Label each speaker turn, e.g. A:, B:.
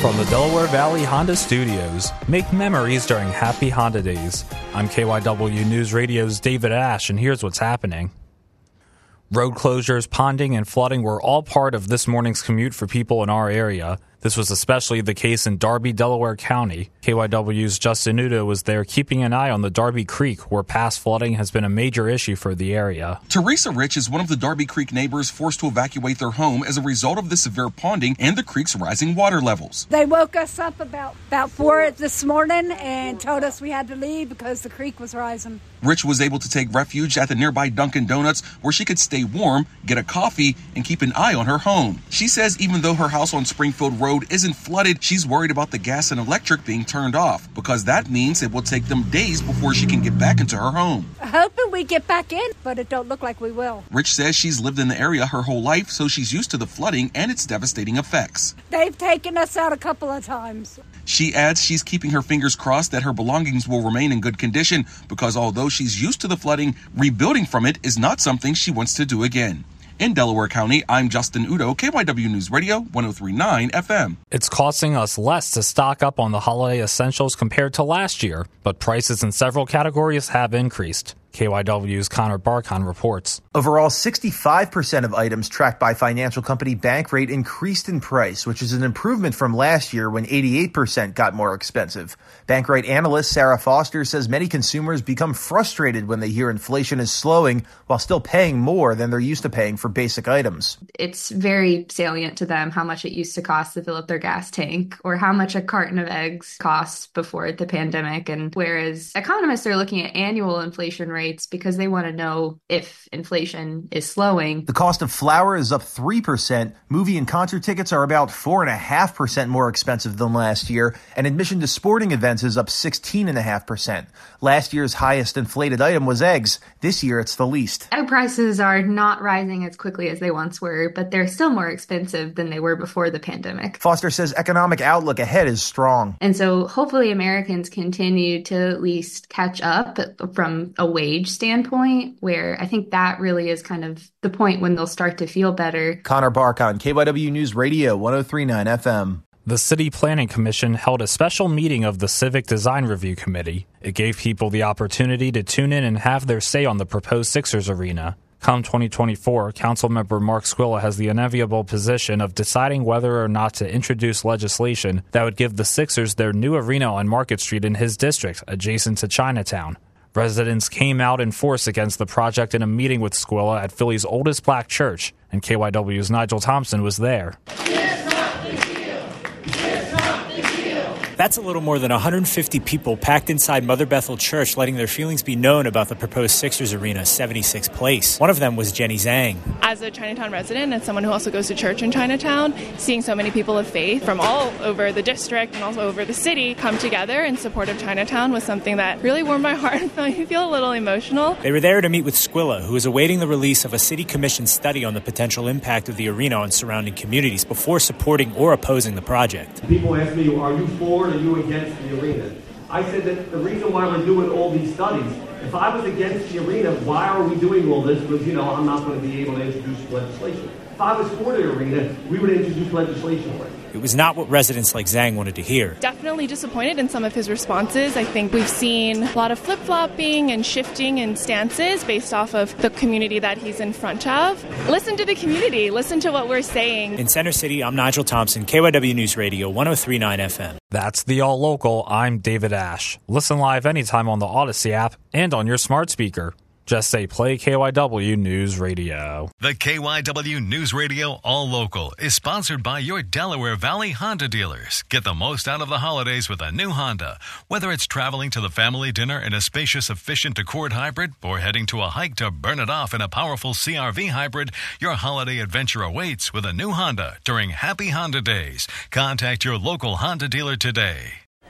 A: From the Delaware Valley Honda Studios, make memories during happy Honda days. I'm KYW News Radio's David Ash, and here's what's happening. Road closures, ponding, and flooding were all part of this morning's commute for people in our area. This was especially the case in Darby, Delaware County. KYW's Justin Udo was there keeping an eye on the Darby Creek, where past flooding has been a major issue for the area.
B: Teresa Rich is one of the Darby Creek neighbors forced to evacuate their home as a result of the severe ponding and the creek's rising water levels.
C: They woke us up about about four this morning and told us we had to leave because the creek was rising.
B: Rich was able to take refuge at the nearby Dunkin' Donuts where she could stay warm, get a coffee, and keep an eye on her home. She says even though her house on Springfield Road isn't flooded, she's worried about the gas and electric being turned off because that means it will take them days before she can get back into her home.
C: Hoping we get back in, but it don't look like we will.
B: Rich says she's lived in the area her whole life, so she's used to the flooding and its devastating effects.
C: They've taken us out a couple of times.
B: She adds she's keeping her fingers crossed that her belongings will remain in good condition because although she's used to the flooding, rebuilding from it is not something she wants to do again. In Delaware County, I'm Justin Udo, KYW News Radio 1039 FM.
A: It's costing us less to stock up on the holiday essentials compared to last year, but prices in several categories have increased. KYW's Connor Barkon reports.
D: Overall, 65% of items tracked by financial company Bankrate increased in price, which is an improvement from last year when 88% got more expensive. Bankrate analyst Sarah Foster says many consumers become frustrated when they hear inflation is slowing while still paying more than they're used to paying for basic items.
E: It's very salient to them how much it used to cost to fill up their gas tank or how much a carton of eggs cost before the pandemic. And whereas economists are looking at annual inflation rates, rates because they want to know if inflation is slowing.
D: The cost of flour is up 3%. Movie and concert tickets are about 4.5% more expensive than last year. And admission to sporting events is up 16.5%. Last year's highest inflated item was eggs. This year it's the least.
E: Egg prices are not rising as quickly as they once were, but they're still more expensive than they were before the pandemic.
D: Foster says economic outlook ahead is strong.
E: And so hopefully Americans continue to at least catch up from a wage standpoint, where I think that really is kind of the point when they'll start to feel better.
D: Connor Barkon KYW News Radio 1039 FM.
A: The City Planning Commission held a special meeting of the Civic Design Review Committee. It gave people the opportunity to tune in and have their say on the proposed Sixers arena. Come 2024, Councilmember Mark Squilla has the enviable position of deciding whether or not to introduce legislation that would give the Sixers their new arena on Market Street in his district, adjacent to Chinatown. Residents came out in force against the project in a meeting with Squilla at Philly's oldest black church, and KYW's Nigel Thompson was there.
F: That's a little more than 150 people packed inside Mother Bethel Church, letting their feelings be known about the proposed Sixers Arena, 76th Place. One of them was Jenny Zhang.
G: As a Chinatown resident and someone who also goes to church in Chinatown, seeing so many people of faith from all over the district and also over the city come together in support of Chinatown was something that really warmed my heart and made me feel a little emotional.
F: They were there to meet with Squilla, who is awaiting the release of a city commission study on the potential impact of the arena on surrounding communities before supporting or opposing the project.
H: People ask me, are you for or are you against the arena? I said that the reason why we're doing all these studies, if I was against the arena, why are we doing all this? Because, you know, I'm not going to be able to introduce legislation. If I was for the arena, we would introduce legislation for it.
F: It was not what residents like Zhang wanted to hear.
G: Definitely disappointed in some of his responses. I think we've seen a lot of flip flopping and shifting in stances based off of the community that he's in front of. Listen to the community, listen to what we're saying.
F: In Center City, I'm Nigel Thompson, KYW News Radio, 1039 FM.
A: That's the All Local. I'm David Ash. Listen live anytime on the Audacy app and on your smart speaker. Just say play KYW News Radio.
I: The KYW News Radio All Local is sponsored by your Delaware Valley Honda dealers. Get the most out of the holidays with a new Honda. Whether it's traveling to the family dinner in a spacious, efficient Accord hybrid or heading to a hike to burn it off in a powerful CRV hybrid, your holiday adventure awaits with a new Honda during Happy Honda Days. Contact your local Honda dealer today.